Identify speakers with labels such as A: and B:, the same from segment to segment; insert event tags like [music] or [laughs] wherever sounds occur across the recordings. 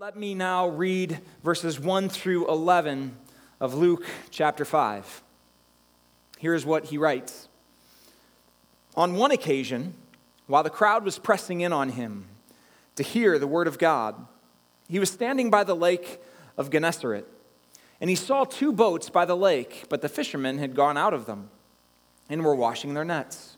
A: Let me now read verses 1 through 11 of Luke chapter 5. Here's what he writes On one occasion, while the crowd was pressing in on him to hear the word of God, he was standing by the lake of Gennesaret, and he saw two boats by the lake, but the fishermen had gone out of them and were washing their nets.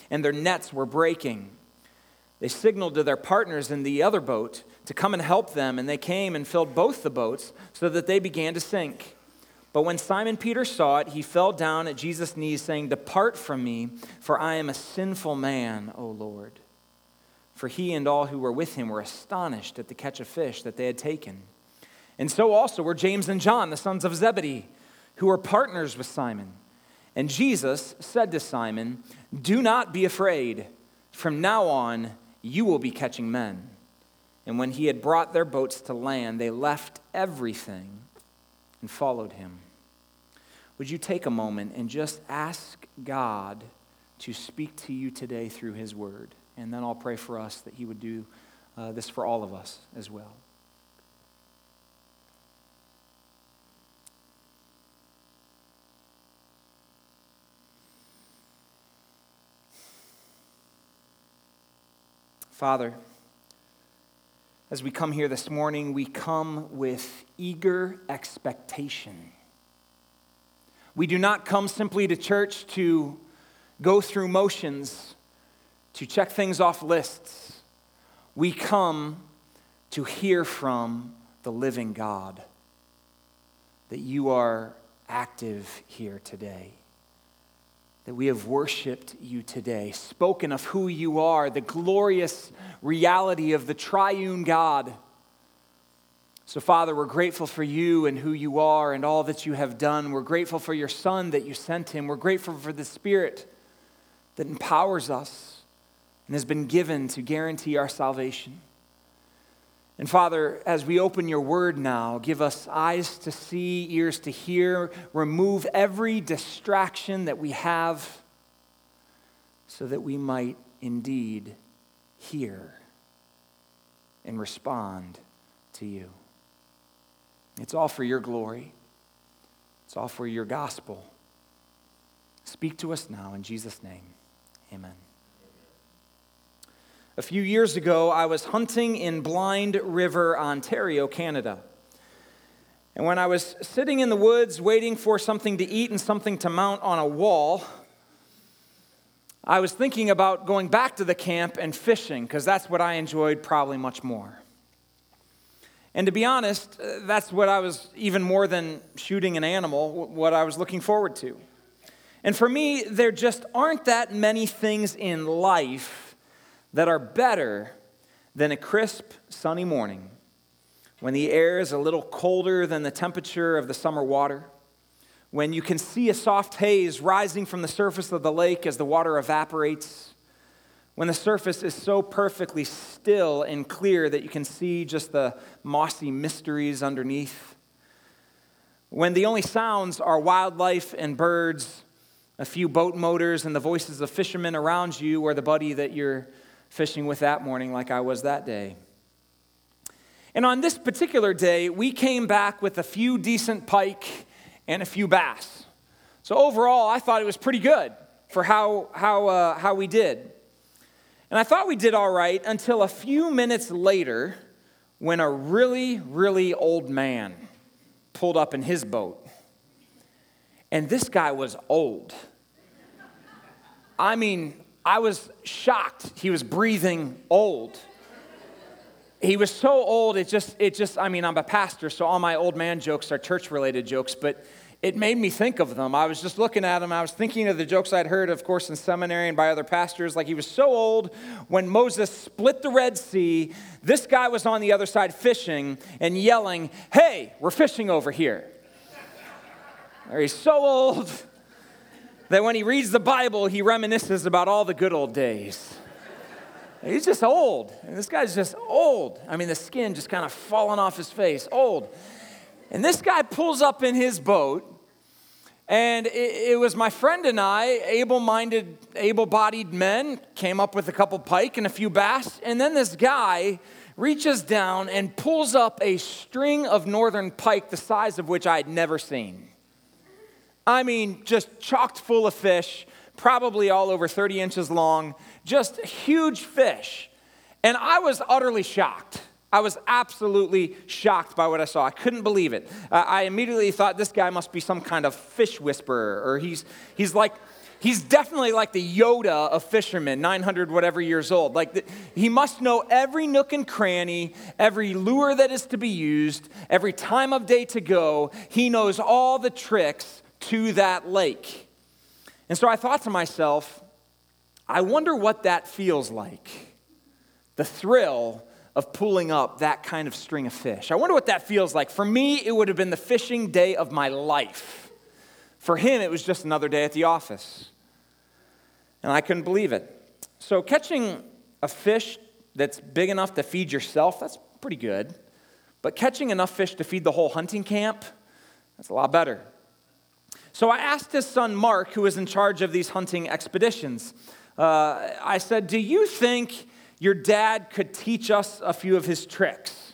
A: and their nets were breaking. They signaled to their partners in the other boat to come and help them, and they came and filled both the boats so that they began to sink. But when Simon Peter saw it, he fell down at Jesus' knees, saying, Depart from me, for I am a sinful man, O Lord. For he and all who were with him were astonished at the catch of fish that they had taken. And so also were James and John, the sons of Zebedee, who were partners with Simon. And Jesus said to Simon, Do not be afraid. From now on, you will be catching men. And when he had brought their boats to land, they left everything and followed him. Would you take a moment and just ask God to speak to you today through his word? And then I'll pray for us that he would do uh, this for all of us as well. Father, as we come here this morning, we come with eager expectation. We do not come simply to church to go through motions, to check things off lists. We come to hear from the living God that you are active here today that we have worshiped you today, spoken of who you are, the glorious reality of the triune God. So, Father, we're grateful for you and who you are and all that you have done. We're grateful for your Son that you sent him. We're grateful for the Spirit that empowers us and has been given to guarantee our salvation. And Father, as we open your word now, give us eyes to see, ears to hear, remove every distraction that we have so that we might indeed hear and respond to you. It's all for your glory, it's all for your gospel. Speak to us now in Jesus' name. Amen. A few years ago, I was hunting in Blind River, Ontario, Canada. And when I was sitting in the woods waiting for something to eat and something to mount on a wall, I was thinking about going back to the camp and fishing because that's what I enjoyed probably much more. And to be honest, uh, that's what I was, even more than shooting an animal, what I was looking forward to. And for me, there just aren't that many things in life that are better than a crisp, sunny morning when the air is a little colder than the temperature of the summer water, when you can see a soft haze rising from the surface of the lake as the water evaporates, when the surface is so perfectly still and clear that you can see just the mossy mysteries underneath, when the only sounds are wildlife and birds, a few boat motors, and the voices of fishermen around you, or the buddy that you're fishing with that morning, like I was that day. And on this particular day, we came back with a few decent pike and a few bass. So overall, I thought it was pretty good for how, how, uh, how we did. And I thought we did all right until a few minutes later when a really, really old man pulled up in his boat. And this guy was old. I mean, I was shocked he was breathing old. He was so old, it just, it just, I mean, I'm a pastor, so all my old man jokes are church related jokes, but it made me think of them. I was just looking at him. I was thinking of the jokes I'd heard, of course, in seminary and by other pastors. Like he was so old when Moses split the Red Sea, this guy was on the other side fishing and yelling, Hey, we're fishing over here. he's so old that when he reads the Bible, he reminisces about all the good old days. He's just old. This guy's just old. I mean, the skin just kind of falling off his face, old. And this guy pulls up in his boat, and it, it was my friend and I, able minded, able bodied men, came up with a couple pike and a few bass. And then this guy reaches down and pulls up a string of northern pike, the size of which I had never seen. I mean, just chocked full of fish, probably all over 30 inches long, just huge fish. And I was utterly shocked. I was absolutely shocked by what I saw. I couldn't believe it. Uh, I immediately thought this guy must be some kind of fish whisperer, or he's, he's like, he's definitely like the Yoda of fishermen, 900 whatever years old. Like, the, he must know every nook and cranny, every lure that is to be used, every time of day to go. He knows all the tricks to that lake. And so I thought to myself, I wonder what that feels like. The thrill of pulling up that kind of string of fish. I wonder what that feels like. For me, it would have been the fishing day of my life. For him, it was just another day at the office. And I couldn't believe it. So, catching a fish that's big enough to feed yourself, that's pretty good. But catching enough fish to feed the whole hunting camp, that's a lot better. So I asked his son Mark, who was in charge of these hunting expeditions, uh, I said, Do you think your dad could teach us a few of his tricks?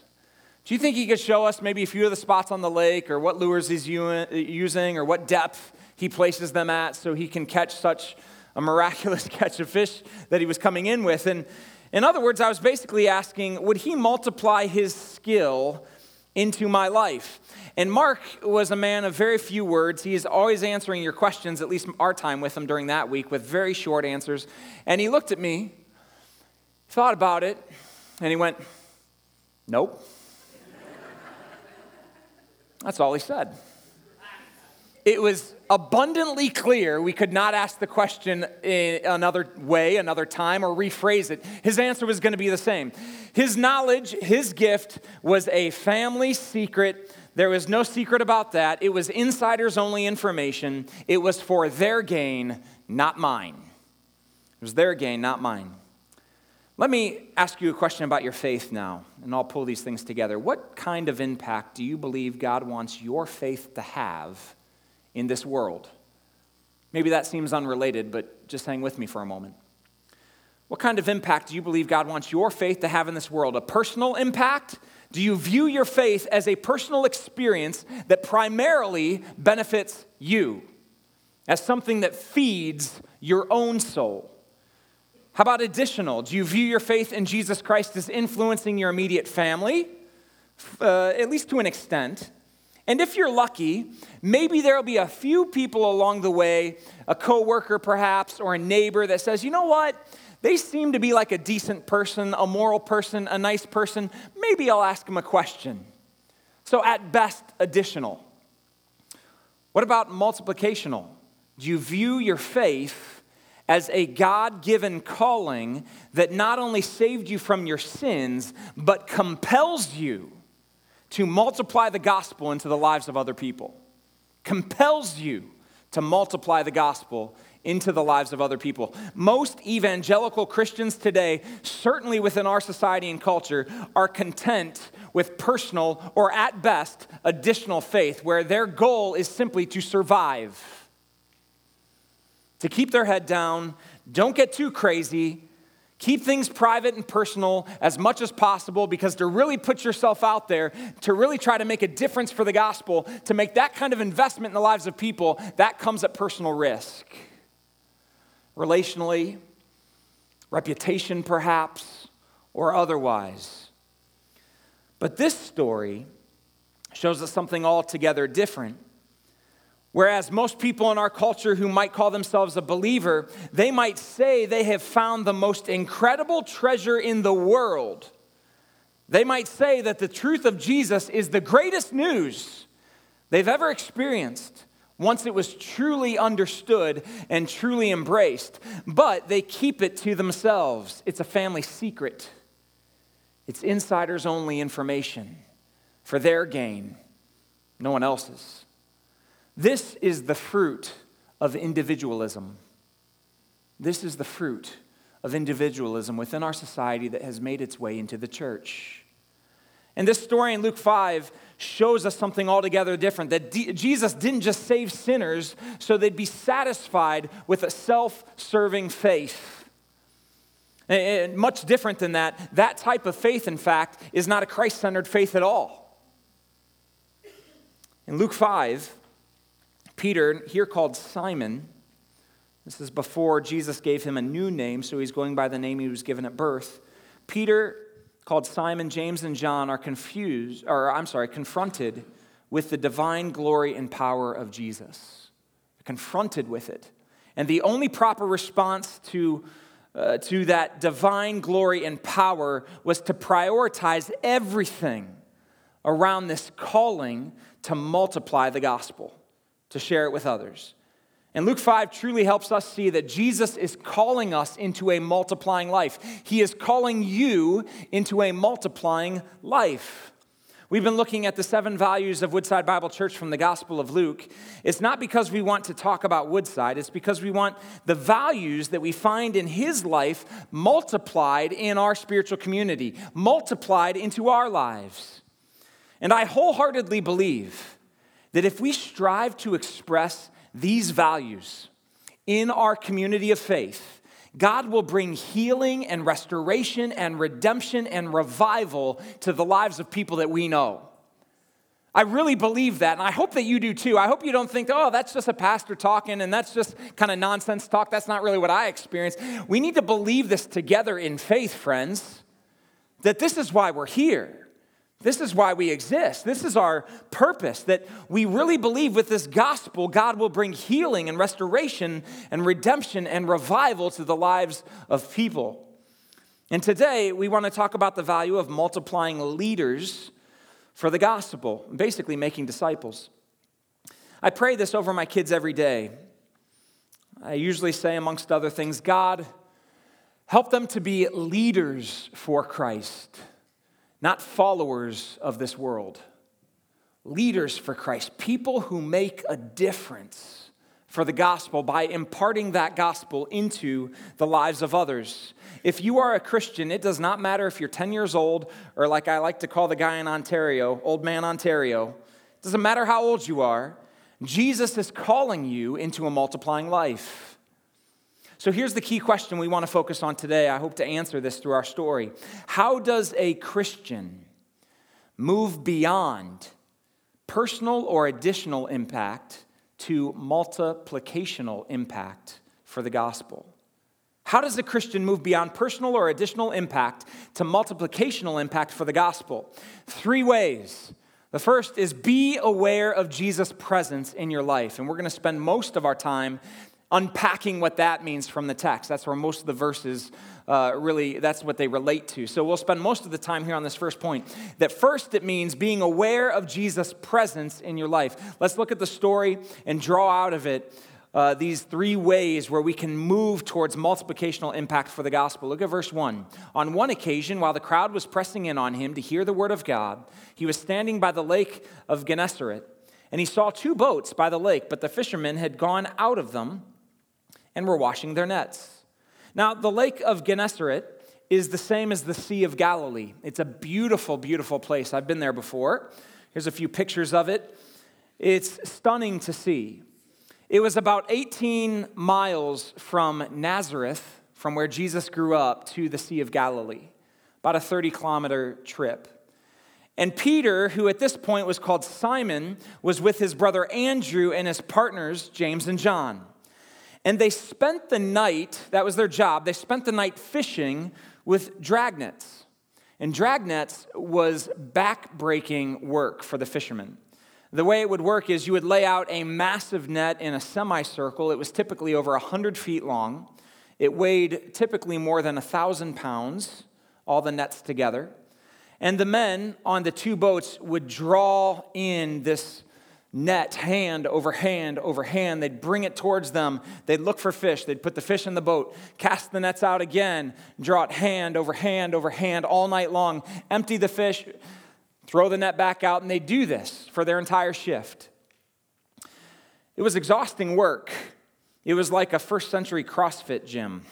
A: Do you think he could show us maybe a few of the spots on the lake or what lures he's using or what depth he places them at so he can catch such a miraculous [laughs] catch of fish that he was coming in with? And in other words, I was basically asking, would he multiply his skill into my life? And Mark was a man of very few words. He is always answering your questions, at least our time with him during that week, with very short answers. And he looked at me, thought about it, and he went, Nope. [laughs] That's all he said. It was abundantly clear we could not ask the question in another way, another time, or rephrase it. His answer was going to be the same. His knowledge, his gift was a family secret there was no secret about that. It was insiders only information. It was for their gain, not mine. It was their gain, not mine. Let me ask you a question about your faith now, and I'll pull these things together. What kind of impact do you believe God wants your faith to have in this world? Maybe that seems unrelated, but just hang with me for a moment. What kind of impact do you believe God wants your faith to have in this world? A personal impact? Do you view your faith as a personal experience that primarily benefits you, as something that feeds your own soul? How about additional? Do you view your faith in Jesus Christ as influencing your immediate family, uh, at least to an extent? And if you're lucky, maybe there'll be a few people along the way, a coworker perhaps, or a neighbor that says, you know what? They seem to be like a decent person, a moral person, a nice person. Maybe I'll ask them a question. So, at best, additional. What about multiplicational? Do you view your faith as a God given calling that not only saved you from your sins, but compels you to multiply the gospel into the lives of other people? Compels you to multiply the gospel into the lives of other people. Most evangelical Christians today, certainly within our society and culture, are content with personal or at best additional faith, where their goal is simply to survive, to keep their head down, don't get too crazy. Keep things private and personal as much as possible because to really put yourself out there, to really try to make a difference for the gospel, to make that kind of investment in the lives of people, that comes at personal risk relationally, reputation perhaps, or otherwise. But this story shows us something altogether different. Whereas most people in our culture who might call themselves a believer, they might say they have found the most incredible treasure in the world. They might say that the truth of Jesus is the greatest news they've ever experienced once it was truly understood and truly embraced, but they keep it to themselves. It's a family secret, it's insiders only information for their gain, no one else's. This is the fruit of individualism. This is the fruit of individualism within our society that has made its way into the church. And this story in Luke 5 shows us something altogether different that D- Jesus didn't just save sinners so they'd be satisfied with a self serving faith. And much different than that, that type of faith, in fact, is not a Christ centered faith at all. In Luke 5, Peter, here called Simon, this is before Jesus gave him a new name, so he's going by the name he was given at birth. Peter called Simon, James, and John are confused, or I'm sorry, confronted with the divine glory and power of Jesus. Confronted with it. And the only proper response to, uh, to that divine glory and power was to prioritize everything around this calling to multiply the gospel, to share it with others. And Luke 5 truly helps us see that Jesus is calling us into a multiplying life. He is calling you into a multiplying life. We've been looking at the seven values of Woodside Bible Church from the Gospel of Luke. It's not because we want to talk about Woodside, it's because we want the values that we find in his life multiplied in our spiritual community, multiplied into our lives. And I wholeheartedly believe that if we strive to express these values in our community of faith, God will bring healing and restoration and redemption and revival to the lives of people that we know. I really believe that, and I hope that you do too. I hope you don't think, oh, that's just a pastor talking and that's just kind of nonsense talk. That's not really what I experience. We need to believe this together in faith, friends, that this is why we're here. This is why we exist. This is our purpose that we really believe with this gospel, God will bring healing and restoration and redemption and revival to the lives of people. And today, we want to talk about the value of multiplying leaders for the gospel, basically making disciples. I pray this over my kids every day. I usually say, amongst other things, God, help them to be leaders for Christ not followers of this world, leaders for Christ, people who make a difference for the gospel by imparting that gospel into the lives of others. If you are a Christian, it does not matter if you're 10 years old or, like I like to call the guy in Ontario, Old Man Ontario. It doesn't matter how old you are, Jesus is calling you into a multiplying life. So here's the key question we want to focus on today. I hope to answer this through our story. How does a Christian move beyond personal or additional impact to multiplicational impact for the gospel? How does a Christian move beyond personal or additional impact to multiplicational impact for the gospel? Three ways. The first is be aware of Jesus' presence in your life. And we're going to spend most of our time unpacking what that means from the text. That's where most of the verses uh, really, that's what they relate to. So we'll spend most of the time here on this first point. That first, it means being aware of Jesus' presence in your life. Let's look at the story and draw out of it uh, these three ways where we can move towards multiplicational impact for the gospel. Look at verse 1. On one occasion, while the crowd was pressing in on him to hear the word of God, he was standing by the lake of Gennesaret. And he saw two boats by the lake, but the fishermen had gone out of them and were washing their nets. Now, the lake of Gennesaret is the same as the Sea of Galilee. It's a beautiful, beautiful place. I've been there before. Here's a few pictures of it. It's stunning to see. It was about 18 miles from Nazareth, from where Jesus grew up, to the Sea of Galilee, about a 30 kilometer trip. And Peter, who at this point was called Simon, was with his brother Andrew and his partners, James and John. And they spent the night, that was their job, they spent the night fishing with dragnets. And dragnets was back-breaking work for the fishermen. The way it would work is you would lay out a massive net in a semicircle. It was typically over 100 feet long. It weighed typically more than 1,000 pounds, all the nets together. And the men on the two boats would draw in this net hand over hand over hand. They'd bring it towards them. They'd look for fish. They'd put the fish in the boat, cast the nets out again, draw it hand over hand over hand all night long, empty the fish, throw the net back out, and they do this for their entire shift. It was exhausting work. It was like a first century CrossFit gym.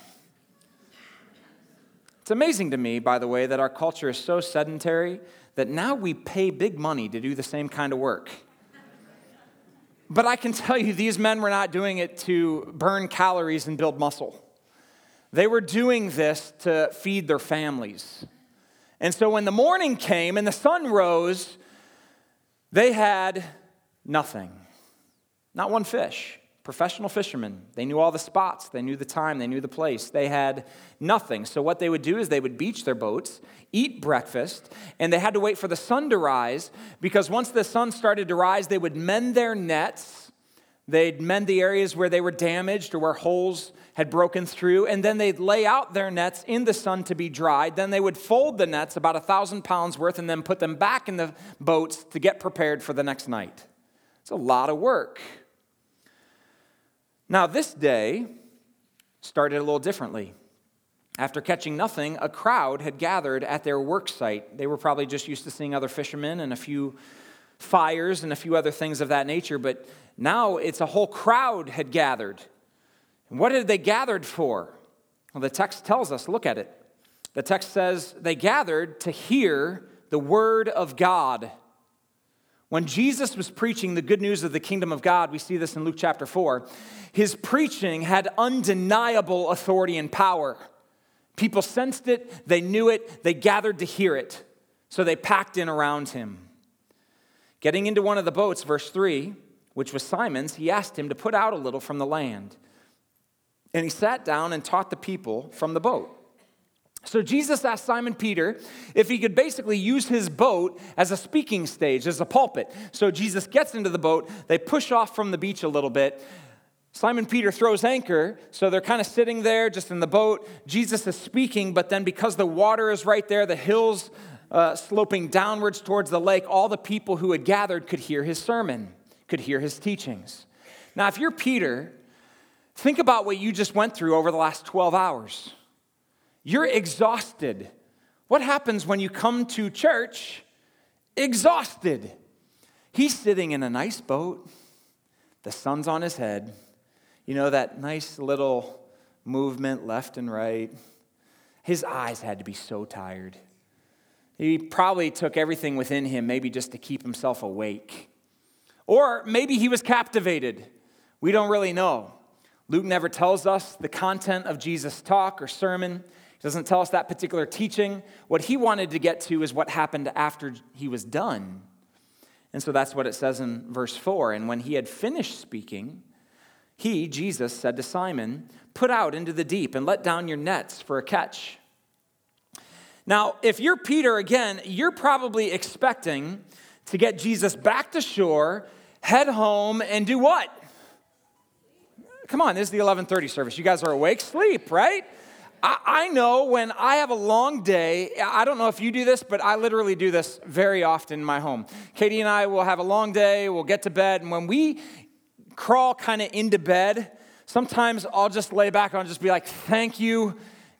A: It's amazing to me, by the way, that our culture is so sedentary that now we pay big money to do the same kind of work. But I can tell you, these men were not doing it to burn calories and build muscle. They were doing this to feed their families. And so when the morning came and the sun rose, they had nothing. Not one fish. Professional fishermen. They knew all the spots, they knew the time, they knew the place. They had nothing. So, what they would do is they would beach their boats, eat breakfast, and they had to wait for the sun to rise because once the sun started to rise, they would mend their nets. They'd mend the areas where they were damaged or where holes had broken through, and then they'd lay out their nets in the sun to be dried. Then they would fold the nets, about a thousand pounds worth, and then put them back in the boats to get prepared for the next night. It's a lot of work. Now, this day started a little differently. After catching nothing, a crowd had gathered at their work site. They were probably just used to seeing other fishermen and a few fires and a few other things of that nature, but now it's a whole crowd had gathered. And what had they gathered for? Well, the text tells us, look at it. The text says they gathered to hear the word of God. When Jesus was preaching the good news of the kingdom of God, we see this in Luke chapter 4, his preaching had undeniable authority and power. People sensed it, they knew it, they gathered to hear it. So they packed in around him. Getting into one of the boats, verse 3, which was Simon's, he asked him to put out a little from the land. And he sat down and taught the people from the boat. So Jesus asked Simon Peter if he could basically use his boat as a speaking stage, as a pulpit. So Jesus gets into the boat, they push off from the beach a little bit. Simon Peter throws anchor, so they're kind of sitting there just in the boat. Jesus is speaking, but then because the water is right there, the hills uh, sloping downwards towards the lake, all the people who had gathered could hear his sermon, could hear his teachings. Now, if you're Peter, think about what you just went through over the last 12 hours. You're exhausted. What happens when you come to church exhausted? He's sitting in a nice boat, the sun's on his head you know, that nice little movement left and right. His eyes had to be so tired. He probably took everything within him, maybe just to keep himself awake. Or maybe he was captivated. We don't really know. Luke never tells us the content of Jesus' talk or sermon. He doesn't tell us that particular teaching. What he wanted to get to is what happened after he was done. And so that's what it says in verse 4. And when he had finished speaking, he, Jesus, said to Simon, Put out into the deep and let down your nets for a catch. Now, if you're Peter again, you're probably expecting to get Jesus back to shore, head home, and do what? Come on, this is the 11:30 service. You guys are awake? Sleep, right? I, I know when I have a long day, I don't know if you do this, but I literally do this very often in my home. Katie and I will have a long day, we'll get to bed, and when we crawl kind of into bed, sometimes I'll just lay back and I'll just be like, thank you,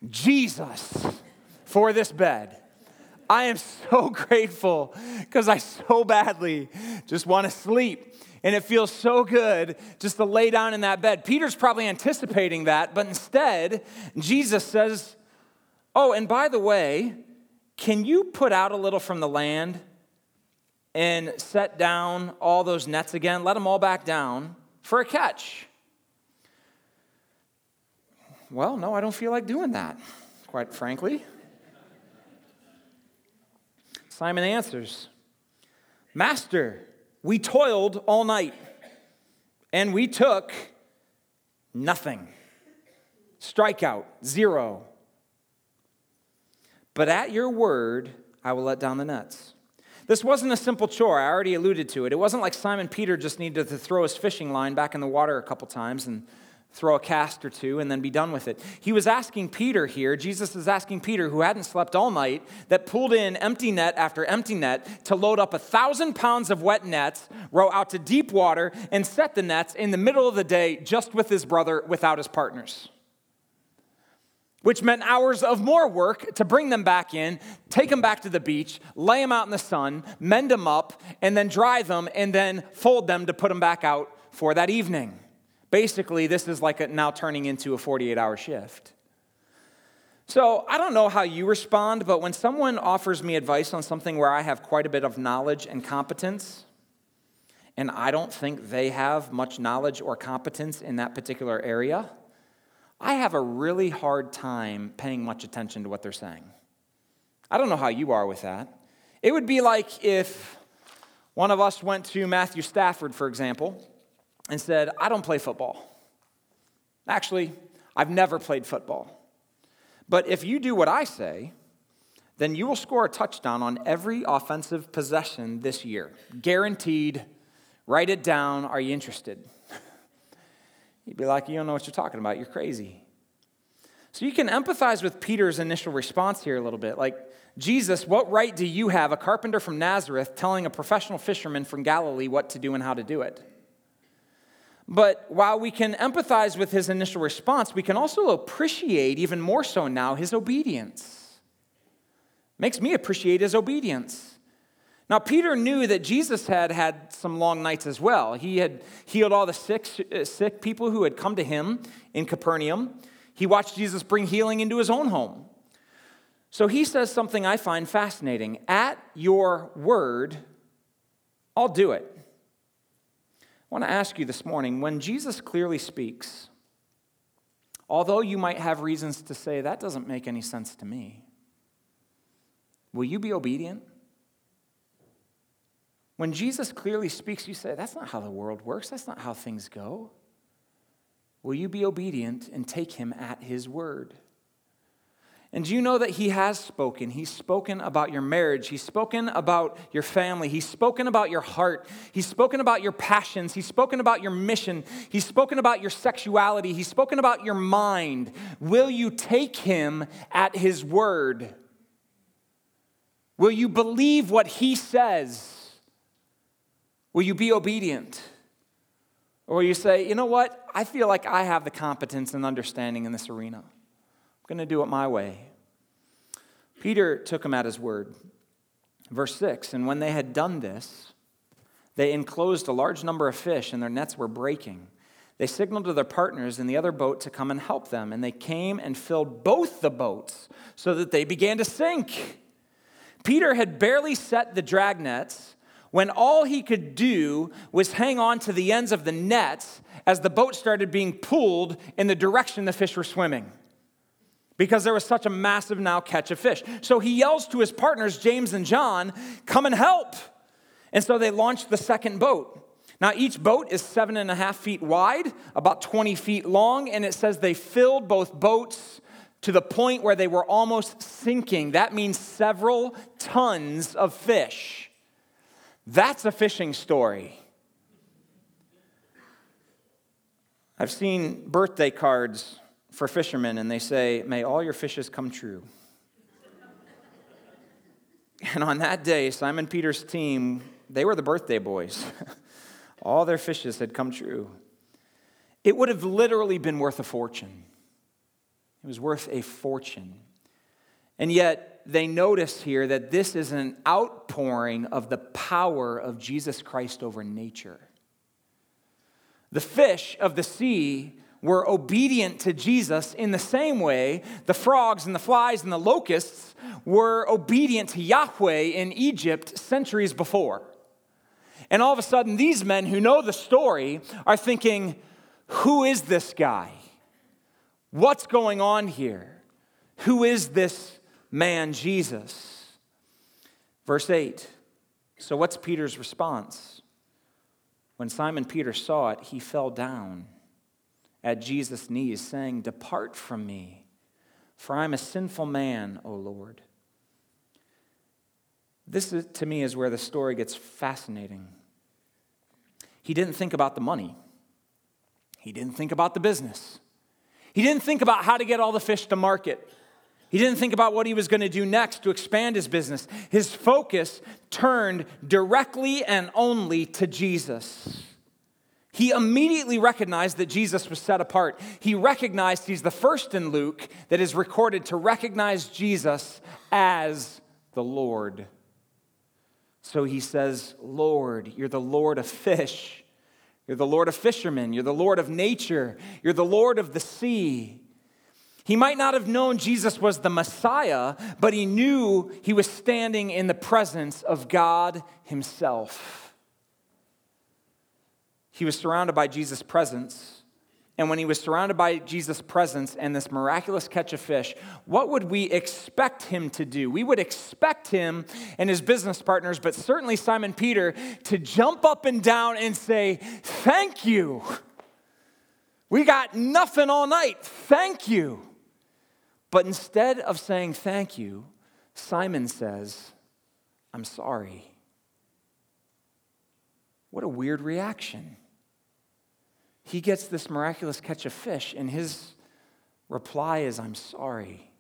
A: Jesus, for this bed. I am so [laughs] grateful because I so badly just want to sleep. And it feels so good just to lay down in that bed. Peter's probably anticipating that, but instead, Jesus says, Oh, and by the way, can you put out a little from the land and set down all those nets again? Let them all back down for a catch? Well, no, I don't feel like doing that, quite frankly. Simon answers, Master, we toiled all night and we took nothing. Strikeout, zero. But at your word, I will let down the nets. This wasn't a simple chore. I already alluded to it. It wasn't like Simon Peter just needed to throw his fishing line back in the water a couple times and throw a cast or two, and then be done with it. He was asking Peter here, Jesus is asking Peter, who hadn't slept all night, that pulled in empty net after empty net, to load up a thousand pounds of wet nets, row out to deep water, and set the nets in the middle of the day just with his brother without his partners. Which meant hours of more work to bring them back in, take them back to the beach, lay them out in the sun, mend them up, and then dry them, and then fold them to put them back out for that evening. Basically, this is like now turning into a 48 hour shift. So I don't know how you respond, but when someone offers me advice on something where I have quite a bit of knowledge and competence, and I don't think they have much knowledge or competence in that particular area, I have a really hard time paying much attention to what they're saying. I don't know how you are with that. It would be like if one of us went to Matthew Stafford, for example, and said, I don't play football. Actually, I've never played football. But if you do what I say, then you will score a touchdown on every offensive possession this year. Guaranteed. Write it down. Are you interested? [laughs] You'd be like, You don't know what you're talking about. You're crazy. So you can empathize with Peter's initial response here a little bit. Like, Jesus, what right do you have, a carpenter from Nazareth, telling a professional fisherman from Galilee what to do and how to do it? But while we can empathize with his initial response, we can also appreciate even more so now his obedience. Makes me appreciate his obedience. Now, Peter knew that Jesus had had some long nights as well. He had healed all the sick, sick people who had come to him in Capernaum. He watched Jesus bring healing into his own home. So he says something I find fascinating At your word, I'll do it. I want to ask you this morning when Jesus clearly speaks, although you might have reasons to say, that doesn't make any sense to me, will you be obedient? When Jesus clearly speaks, you say, that's not how the world works, that's not how things go. Will you be obedient and take him at his word? And do you know that He has spoken? He's spoken about your marriage. He's spoken about your family. He's spoken about your heart. He's spoken about your passions. He's spoken about your mission. He's spoken about your sexuality. He's spoken about your mind. Will you take Him at His word? Will you believe what He says? Will you be obedient? Or will you say, you know what? I feel like I have the competence and understanding in this arena. Going to do it my way. Peter took him at his word. Verse 6 And when they had done this, they enclosed a large number of fish, and their nets were breaking. They signaled to their partners in the other boat to come and help them, and they came and filled both the boats so that they began to sink. Peter had barely set the drag nets when all he could do was hang on to the ends of the nets as the boat started being pulled in the direction the fish were swimming because there was such a massive now catch of fish. So he yells to his partners, James and John, come and help. And so they launched the second boat. Now, each boat is seven and a half feet wide, about 20 feet long, and it says they filled both boats to the point where they were almost sinking. That means several tons of fish. That's a fishing story. I've seen birthday cards for fishermen and they say, May all your fishes come true. [laughs] and on that day, Simon Peter's team, they were the birthday boys. [laughs] all their fishes had come true. It would have literally been worth a fortune. It was worth a fortune. And yet, they notice here that this is an outpouring of the power of Jesus Christ over nature. The fish of the sea were obedient to Jesus in the same way the frogs and the flies and the locusts were obedient to Yahweh in Egypt centuries before. And all of a sudden, these men who know the story are thinking, who is this guy? What's going on here? Who is this man, Jesus? Verse 8. So, what's Peter's response? When Simon Peter saw it, he fell down at Jesus' knees, saying, Depart from me, for I'm a sinful man, O Lord. This, is, to me, is where the story gets fascinating. He didn't think about the money, He didn't think about the business. He didn't think about how to get all the fish to market. He didn't think about what he was going to do next to expand his business. His focus turned directly and only to Jesus. He immediately recognized that Jesus was set apart. He recognized he's the first in Luke that is recorded to recognize Jesus as the Lord. So he says, Lord, you're the Lord of fish. You're the Lord of fishermen. You're the Lord of nature. You're the Lord of the sea. He might not have known Jesus was the Messiah, but he knew he was standing in the presence of God Himself. He was surrounded by Jesus' presence. And when he was surrounded by Jesus' presence and this miraculous catch of fish, what would we expect him to do? We would expect him and his business partners, but certainly Simon Peter, to jump up and down and say, Thank you. We got nothing all night. Thank you. But instead of saying thank you, Simon says, I'm sorry. What a weird reaction. He gets this miraculous catch of fish, and his reply is, I'm sorry.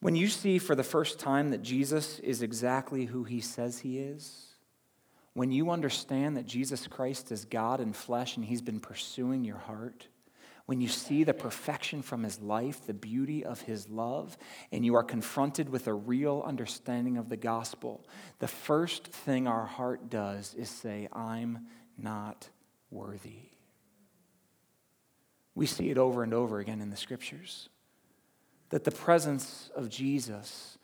A: When you see for the first time that Jesus is exactly who he says he is, when you understand that Jesus Christ is God in flesh and he's been pursuing your heart, when you see the perfection from his life, the beauty of his love, and you are confronted with a real understanding of the gospel, the first thing our heart does is say, I'm not worthy. We see it over and over again in the scriptures that the presence of Jesus,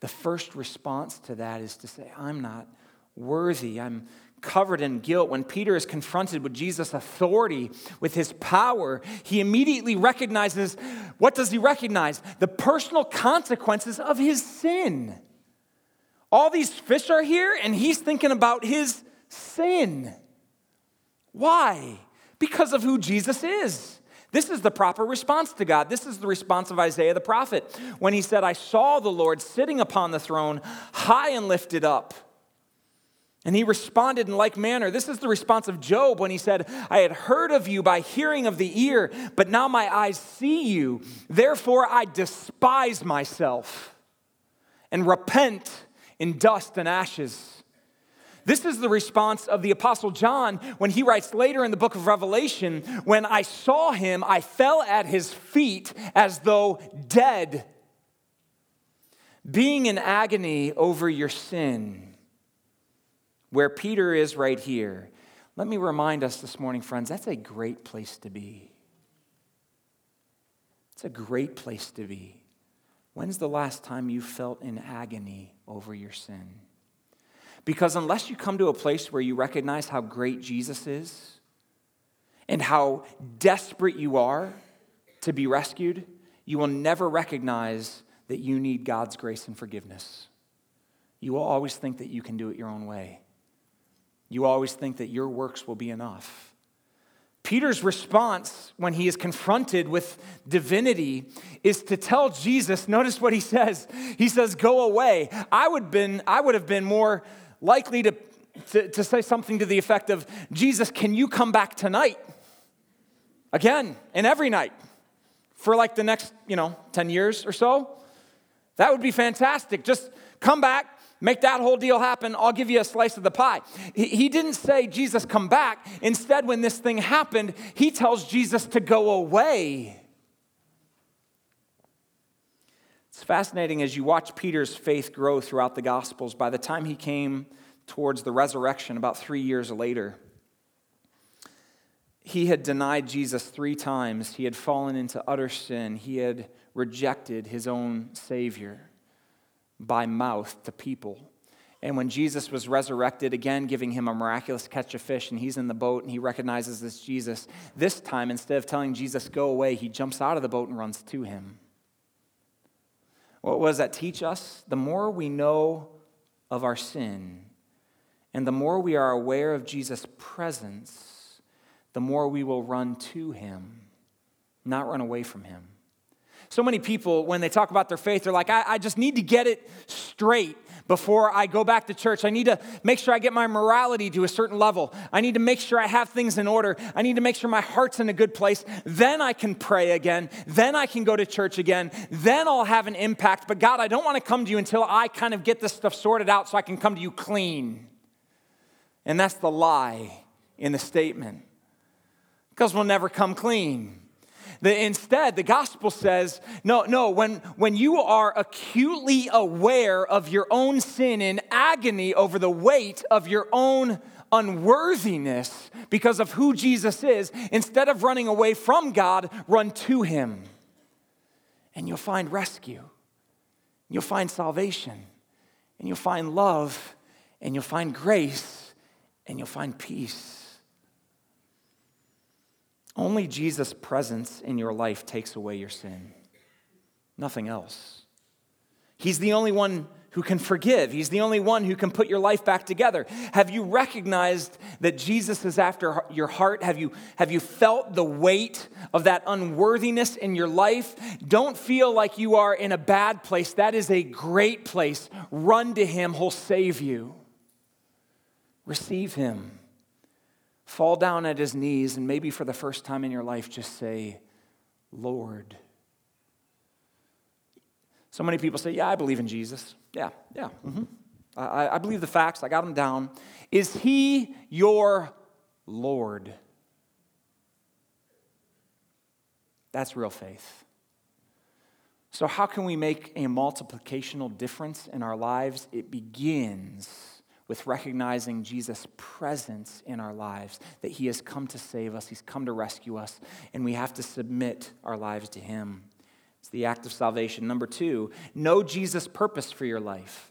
A: the first response to that is to say, I'm not worthy. I'm covered in guilt, when Peter is confronted with Jesus' authority, with his power, he immediately recognizes what does he recognize? The personal consequences of his sin. All these fish are here, and he's thinking about his sin. Why? Because of who Jesus is. This is the proper response to God. This is the response of Isaiah the prophet when he said, I saw the Lord sitting upon the throne, high and lifted up and he responded in like manner. This is the response of Job when he said, I had heard of you by hearing of the ear, but now my eyes see you. Therefore I despise myself and repent in dust and ashes. This is the response of the Apostle John when he writes later in the book of Revelation When I saw him, I fell at his feet as though dead. Being in agony over your sin where Peter is right here, let me remind us this morning, friends, that's a great place to be. It's a great place to be. When's the last time you felt in agony over your sin? Because unless you come to a place where you recognize how great Jesus is and how desperate you are to be rescued, you will never recognize that you need God's grace and forgiveness. You will always think that you can do it your own way. You always think that your works will be enough. Peter's response when he is confronted with divinity is to tell Jesus, notice what he says. He says, Go away. I would, been, I would have been more likely to, to, to say something to the effect of, Jesus, can you come back tonight? Again, and every night for like the next, you know, 10 years or so. That would be fantastic. Just come back, Make that whole deal happen. I'll give you a slice of the pie. He didn't say, Jesus, come back. Instead, when this thing happened, he tells Jesus to go away. It's fascinating as you watch Peter's faith grow throughout the Gospels. By the time he came towards the resurrection, about three years later, he had denied Jesus three times. He had fallen into utter sin. He had rejected his own Savior by mouth to people. And when Jesus was resurrected, again giving him a miraculous catch of fish, and he's in the boat and he recognizes this Jesus, this time, instead of telling Jesus, go away, he jumps out of the boat and runs to him. What does that teach us? The more we know of our sin, and the more we are aware of Jesus' presence, the more we will run to him, not run away from him. So many people, when they talk about their faith, they're like, I, I just need to get it straight before I go back to church. I need to make sure I get my morality to a certain level. I need to make sure I have things in order. I need to make sure my heart's in a good place. Then I can pray again. Then I can go to church again. Then I'll have an impact. But God, I don't want to come to you until I kind of get this stuff sorted out so I can come to you clean. And that's the lie in the statement. Because we'll never come clean. The, instead, the gospel says, no, no, when, when you are acutely aware of your own sin in agony over the weight of your own unworthiness because of who Jesus is, instead of running away from God, run to Him. And you'll find rescue, you'll find salvation, and you'll find love, and you'll find grace, and you'll find peace. Only Jesus' presence in your life takes away your sin, nothing else. He's the only one who can forgive. He's the only one who can put your life back together. Have you recognized that Jesus is after your heart? Have you, have you felt the weight of that unworthiness in your life? Don't feel like you are in a bad place. That is a great place. Run to Him, He'll save you. Receive Him. Fall down at his knees and maybe for the first time in your life just say, Lord. So many people say, Yeah, I believe in Jesus. Yeah, yeah. Mm-hmm. I, I believe the facts, I got them down. Is he your Lord? That's real faith. So, how can we make a multiplicational difference in our lives? It begins with recognizing Jesus' presence in our lives, that He has come to save us, He's come to rescue us, and we have to submit our lives to Him. It's the act of salvation. Number two, know Jesus' purpose for your life.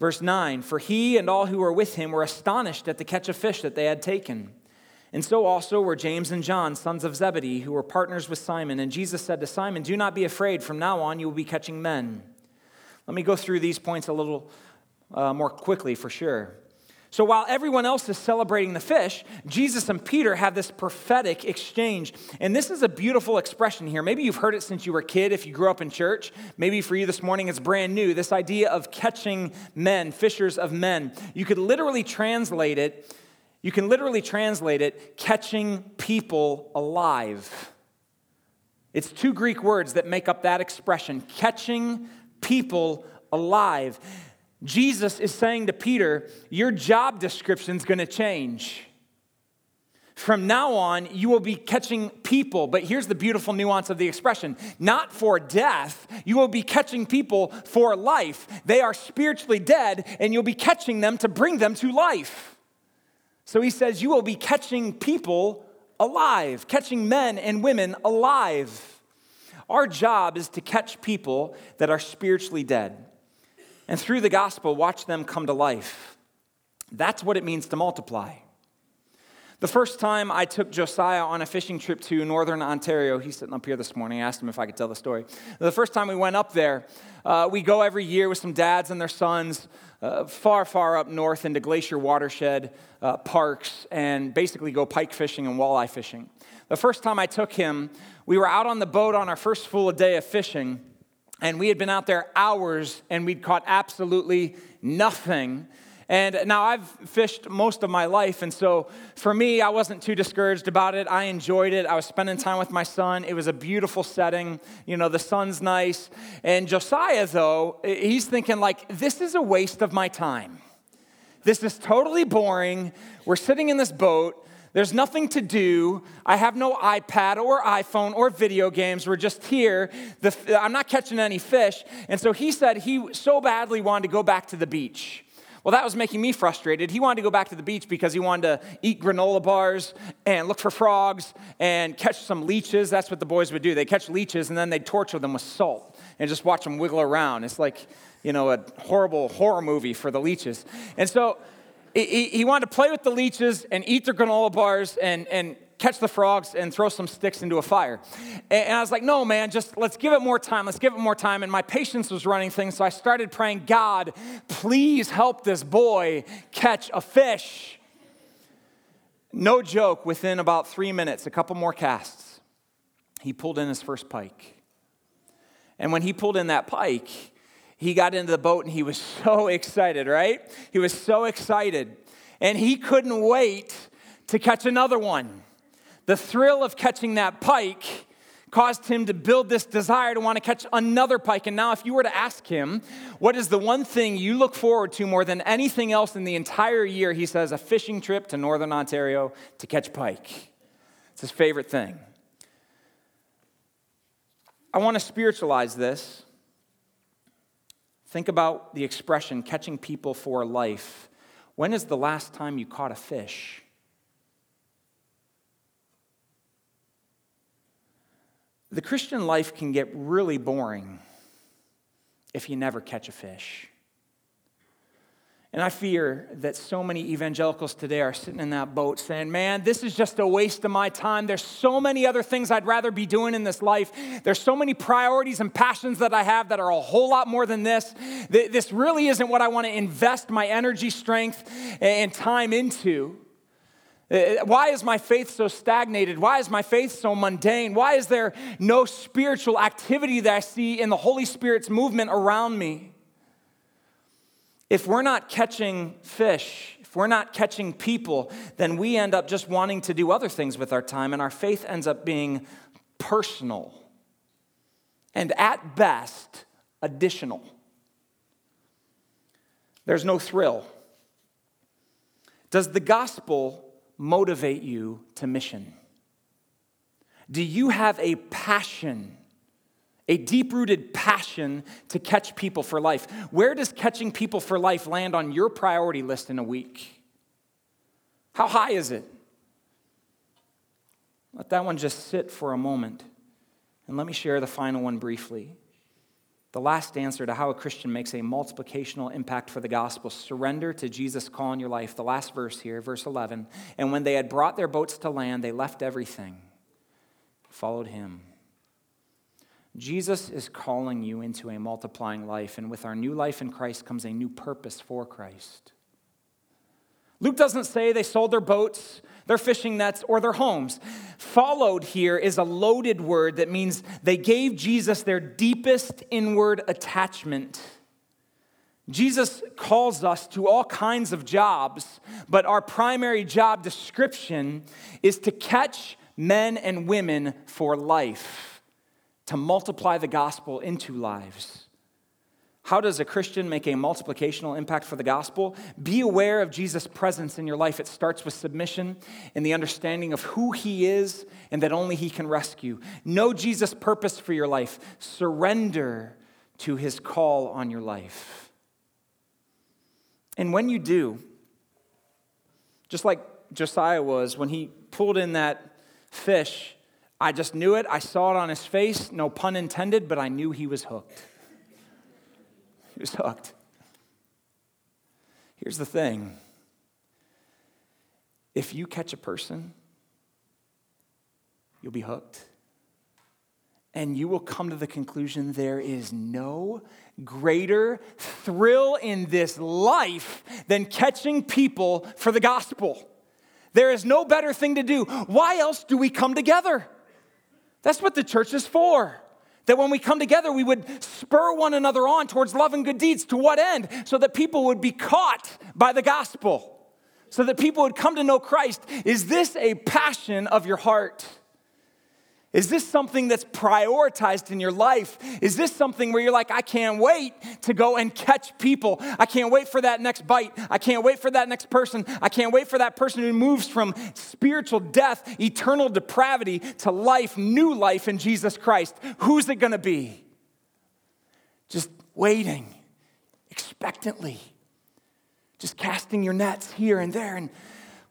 A: Verse 9 For he and all who were with him were astonished at the catch of fish that they had taken. And so also were James and John, sons of Zebedee, who were partners with Simon. And Jesus said to Simon, Do not be afraid. From now on, you will be catching men. Let me go through these points a little uh, more quickly for sure. So while everyone else is celebrating the fish, Jesus and Peter have this prophetic exchange. And this is a beautiful expression here. Maybe you've heard it since you were a kid if you grew up in church. Maybe for you this morning it's brand new. This idea of catching men, fishers of men. You could literally translate it, you can literally translate it catching people alive. It's two Greek words that make up that expression catching people alive. Jesus is saying to Peter, Your job description is going to change. From now on, you will be catching people, but here's the beautiful nuance of the expression not for death, you will be catching people for life. They are spiritually dead, and you'll be catching them to bring them to life. So he says, You will be catching people alive, catching men and women alive. Our job is to catch people that are spiritually dead and through the gospel, watch them come to life. That's what it means to multiply. The first time I took Josiah on a fishing trip to northern Ontario, he's sitting up here this morning. I asked him if I could tell the story. The first time we went up there, uh, we go every year with some dads and their sons uh, far, far up north into Glacier Watershed uh, parks and basically go pike fishing and walleye fishing. The first time I took him, we were out on the boat on our first full day of fishing and we had been out there hours and we'd caught absolutely nothing. And now I've fished most of my life, and so for me, I wasn't too discouraged about it. I enjoyed it. I was spending time with my son. It was a beautiful setting. You know, the sun's nice. And Josiah, though, he's thinking, like, this is a waste of my time. This is totally boring. We're sitting in this boat. There's nothing to do. I have no iPad or iPhone or video games. We're just here. The, I'm not catching any fish. And so he said he so badly wanted to go back to the beach. Well, that was making me frustrated. He wanted to go back to the beach because he wanted to eat granola bars and look for frogs and catch some leeches. That's what the boys would do. They catch leeches and then they'd torture them with salt and just watch them wiggle around. It's like, you know, a horrible horror movie for the leeches. And so he, he wanted to play with the leeches and eat their granola bars and, and catch the frogs and throw some sticks into a fire. And, and I was like, no, man, just let's give it more time. Let's give it more time. And my patience was running things. So I started praying, God, please help this boy catch a fish. No joke, within about three minutes, a couple more casts, he pulled in his first pike. And when he pulled in that pike, he got into the boat and he was [laughs] so excited, right? He was so excited. And he couldn't wait to catch another one. The thrill of catching that pike caused him to build this desire to want to catch another pike. And now, if you were to ask him, what is the one thing you look forward to more than anything else in the entire year? He says, a fishing trip to Northern Ontario to catch pike. It's his favorite thing. I want to spiritualize this. Think about the expression catching people for life. When is the last time you caught a fish? The Christian life can get really boring if you never catch a fish. And I fear that so many evangelicals today are sitting in that boat saying, Man, this is just a waste of my time. There's so many other things I'd rather be doing in this life. There's so many priorities and passions that I have that are a whole lot more than this. This really isn't what I want to invest my energy, strength, and time into. Uh, why is my faith so stagnated? Why is my faith so mundane? Why is there no spiritual activity that I see in the Holy Spirit's movement around me? If we're not catching fish, if we're not catching people, then we end up just wanting to do other things with our time, and our faith ends up being personal and at best additional. There's no thrill. Does the gospel motivate you to mission? Do you have a passion, a deep rooted passion to catch people for life? Where does catching people for life land on your priority list in a week? How high is it? Let that one just sit for a moment. And let me share the final one briefly. The last answer to how a Christian makes a multiplicational impact for the gospel surrender to Jesus' call in your life. The last verse here, verse 11. And when they had brought their boats to land, they left everything, followed him. Jesus is calling you into a multiplying life, and with our new life in Christ comes a new purpose for Christ. Luke doesn't say they sold their boats, their fishing nets, or their homes. Followed here is a loaded word that means they gave Jesus their deepest inward attachment. Jesus calls us to all kinds of jobs, but our primary job description is to catch men and women for life, to multiply the gospel into lives. How does a Christian make a multiplicational impact for the gospel? Be aware of Jesus' presence in your life. It starts with submission and the understanding of who he is and that only he can rescue. Know Jesus' purpose for your life. Surrender to his call on your life. And when you do, just like Josiah was when he pulled in that fish, I just knew it. I saw it on his face, no pun intended, but I knew he was hooked. He was hooked. Here's the thing if you catch a person, you'll be hooked. And you will come to the conclusion there is no greater thrill in this life than catching people for the gospel. There is no better thing to do. Why else do we come together? That's what the church is for. That when we come together, we would spur one another on towards love and good deeds. To what end? So that people would be caught by the gospel, so that people would come to know Christ. Is this a passion of your heart? Is this something that's prioritized in your life? Is this something where you're like, I can't wait to go and catch people? I can't wait for that next bite. I can't wait for that next person. I can't wait for that person who moves from spiritual death, eternal depravity, to life, new life in Jesus Christ. Who's it to be? Just waiting expectantly, just casting your nets here and there. And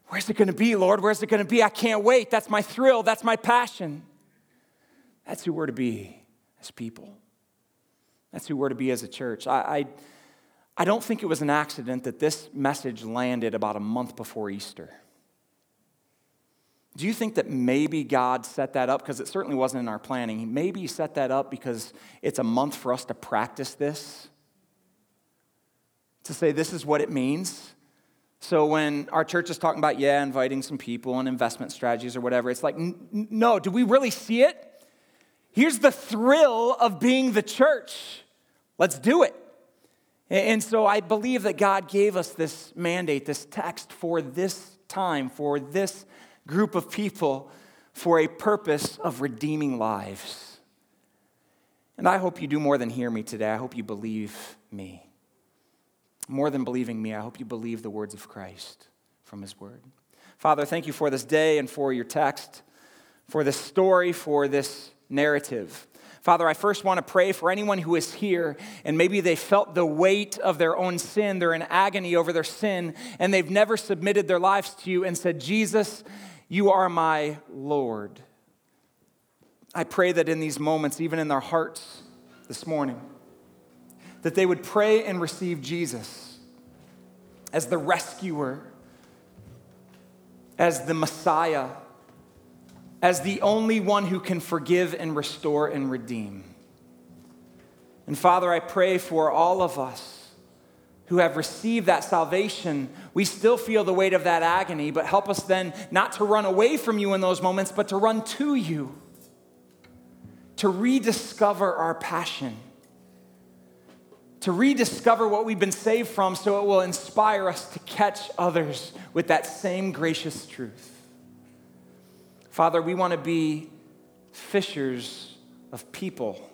A: where's it to be, Lord? Where's it to be? I can't wait. That's my thrill. That's my passion. That's who we're to be as people. That's who we're to be as a church. I, I, I don't think it was an accident that this message landed about a month before Easter. Do you think that maybe God set that up? Because it certainly wasn't in our planning. Maybe He set that up because it's a month for us to practice this, to say this is what it means. So when our church is talking about, yeah, inviting some people and investment strategies or whatever, it's like, no, do we really see it? Here's the thrill of being the church. Let's do it. And so I believe that God gave us this mandate, this text for this time, for this group of people, for a purpose of redeeming lives. And I hope you do more than hear me today. I hope you believe me. More than believing me, I hope you believe the words of Christ from his word. Father, thank you for this day and for your text, for this story, for this narrative. Father, I first want to pray for anyone who is here and maybe they felt the weight of their own sin. They're in agony over their sin and they've never submitted their lives to you and said, Jesus, you are my Lord. I pray that in these moments, even in their hearts this morning, that they would pray and receive Jesus as the rescuer, as the Messiah as the only one who can forgive and restore and redeem. And Father, I pray for all of us who have received that salvation. We still feel the weight of that agony, but help us then not to run away from you in those moments, but to run to you, to rediscover our passion, to rediscover what we've been saved from so it will inspire us to catch others with that same gracious truth. Father, we want to be fishers of people.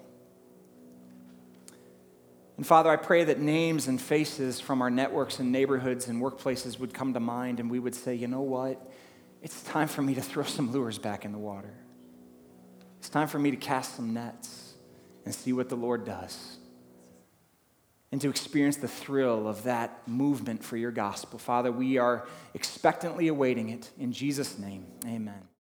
A: And Father, I pray that names and faces from our networks and neighborhoods and workplaces would come to mind and we would say, you know what? It's time for me to throw some lures back in the water. It's time for me to cast some nets and see what the Lord does. And to experience the thrill of that movement for your gospel. Father, we are expectantly awaiting it. In Jesus' name, amen.